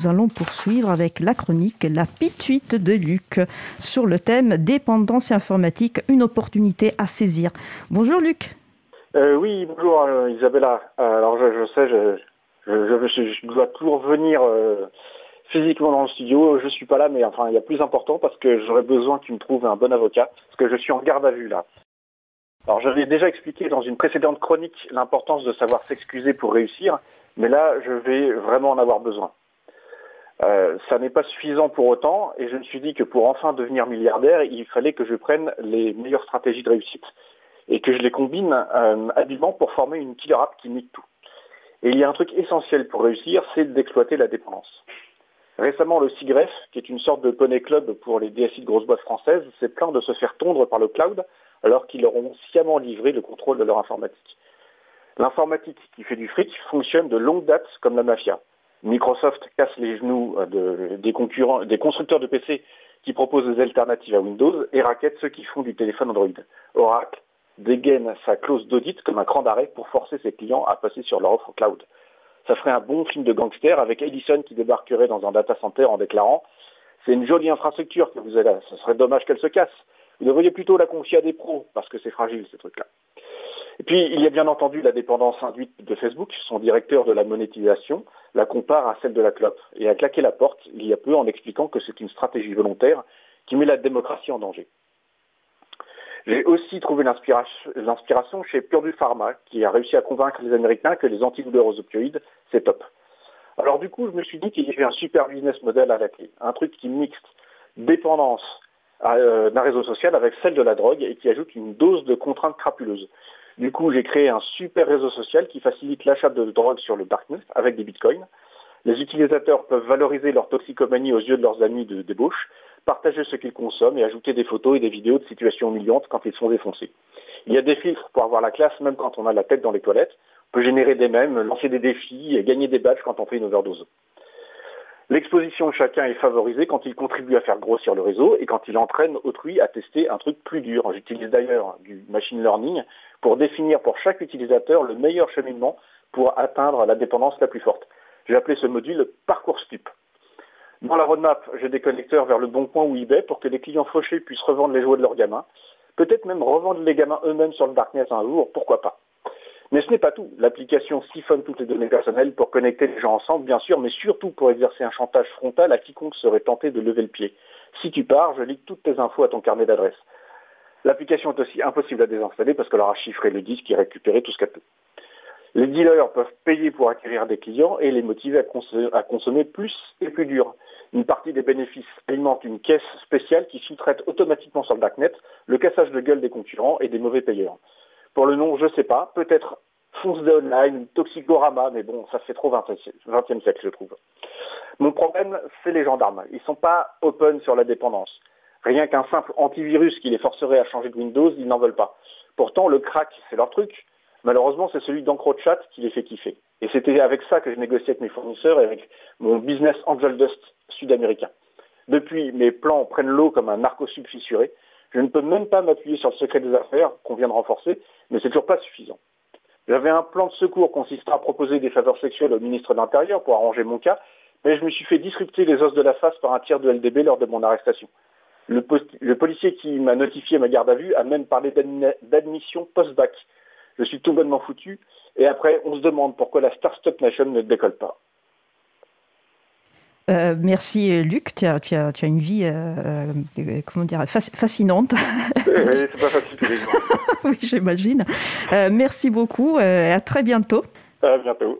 Nous allons poursuivre avec la chronique La pituite de Luc sur le thème dépendance informatique, une opportunité à saisir. Bonjour Luc. Euh, oui, bonjour euh, Isabella. Euh, alors je, sais, je, dois toujours venir physiquement dans le studio. Je suis pas là, mais enfin il y a plus important parce que j'aurais besoin tu me trouves un bon avocat, parce que je suis en garde à vue là. Alors j'avais déjà expliqué dans une précédente chronique l'importance de savoir s'excuser pour réussir, mais là je vais vraiment en avoir besoin. Euh, ça n'est pas suffisant pour autant, et je me suis dit que pour enfin devenir milliardaire, il fallait que je prenne les meilleures stratégies de réussite et que je les combine euh, habilement pour former une killer app qui nique tout. Et il y a un truc essentiel pour réussir, c'est d'exploiter la dépendance. Récemment, le SIGREF, qui est une sorte de poney club pour les DSI de grosses boîtes françaises, s'est plaint de se faire tondre par le cloud alors qu'ils leur ont sciemment livré le contrôle de leur informatique. L'informatique qui fait du fric fonctionne de longue date comme la mafia. Microsoft casse les genoux euh, des concurrents, des constructeurs de PC qui proposent des alternatives à Windows et raquette ceux qui font du téléphone Android. Oracle dégaine sa clause d'audit comme un cran d'arrêt pour forcer ses clients à passer sur leur offre cloud. Ça ferait un bon film de gangster avec Edison qui débarquerait dans un data center en déclarant c'est une jolie infrastructure que vous avez là, ce serait dommage qu'elle se casse. Vous devriez plutôt la confier à des pros parce que c'est fragile ces trucs-là. Et puis, il y a bien entendu la dépendance induite de Facebook. Son directeur de la monétisation la compare à celle de la clope et a claqué la porte il y a peu en expliquant que c'est une stratégie volontaire qui met la démocratie en danger. J'ai aussi trouvé l'inspiration chez Purdue Pharma, qui a réussi à convaincre les Américains que les antidouleurs aux opioïdes, c'est top. Alors du coup, je me suis dit qu'il y avait un super business model à la clé, un truc qui mixte dépendance d'un réseau social avec celle de la drogue et qui ajoute une dose de contraintes crapuleuses. Du coup, j'ai créé un super réseau social qui facilite l'achat de drogue sur le darknet avec des bitcoins. Les utilisateurs peuvent valoriser leur toxicomanie aux yeux de leurs amis de débauche, partager ce qu'ils consomment et ajouter des photos et des vidéos de situations humiliantes quand ils sont défoncés. Il y a des filtres pour avoir la classe même quand on a la tête dans les toilettes. On peut générer des mèmes, lancer des défis et gagner des badges quand on fait une overdose. L'exposition de chacun est favorisée quand il contribue à faire grossir le réseau et quand il entraîne autrui à tester un truc plus dur. J'utilise d'ailleurs du machine learning pour définir pour chaque utilisateur le meilleur cheminement pour atteindre la dépendance la plus forte. J'ai appelé ce module Parcours Stup. Dans la roadmap, j'ai des connecteurs vers le Bon Coin ou eBay pour que les clients fauchés puissent revendre les jouets de leurs gamins. Peut-être même revendre les gamins eux-mêmes sur le Darknet un jour, pourquoi pas. Mais ce n'est pas tout. L'application siphonne toutes les données personnelles pour connecter les gens ensemble, bien sûr, mais surtout pour exercer un chantage frontal à quiconque serait tenté de lever le pied. Si tu pars, je lis toutes tes infos à ton carnet d'adresse. L'application est aussi impossible à désinstaller parce qu'elle aura chiffré le disque et récupéré tout ce qu'elle peut. Les dealers peuvent payer pour acquérir des clients et les motiver à, consommer plus et plus dur. Une partie des bénéfices alimente une caisse spéciale qui sous-traite automatiquement sur le darknet le cassage de gueule des concurrents et des mauvais payeurs. Pour le nom, je ne sais pas. Peut-être Fonce de Online, Toxicorama, mais bon, ça fait trop 20e, siècle, je trouve. Mon problème, c'est les gendarmes. Ils ne sont pas open sur la dépendance. Rien qu'un simple antivirus qui les forcerait à changer de Windows, ils n'en veulent pas. Pourtant, le crack, c'est leur truc. Malheureusement, c'est celui d'EncroChat qui les fait kiffer. Et c'était avec ça que je négociais avec mes fournisseurs et avec mon business Angel Dust sud-américain. Depuis, mes plans prennent l'eau comme un narco-sub fissuré. Je ne peux même pas m'appuyer sur le secret des affaires qu'on vient de renforcer, mais c'est toujours pas suffisant. J'avais un plan de secours consistant à proposer des faveurs sexuelles au ministre de l'Intérieur pour arranger mon cas, mais je me suis fait disrupter les os de la face par un tiers de LDB lors de mon arrestation. Le, policier qui m'a notifié ma garde à vue a même parlé d'admission post-bac. Je suis tout bonnement foutu, et après on se demande pourquoi la Start-up Nation ne décolle pas. Euh, merci Luc, tu as, une vie euh, euh, comment dire, fascinante. c'est pas facile oui, j'imagine. merci beaucoup et à très bientôt. À bientôt.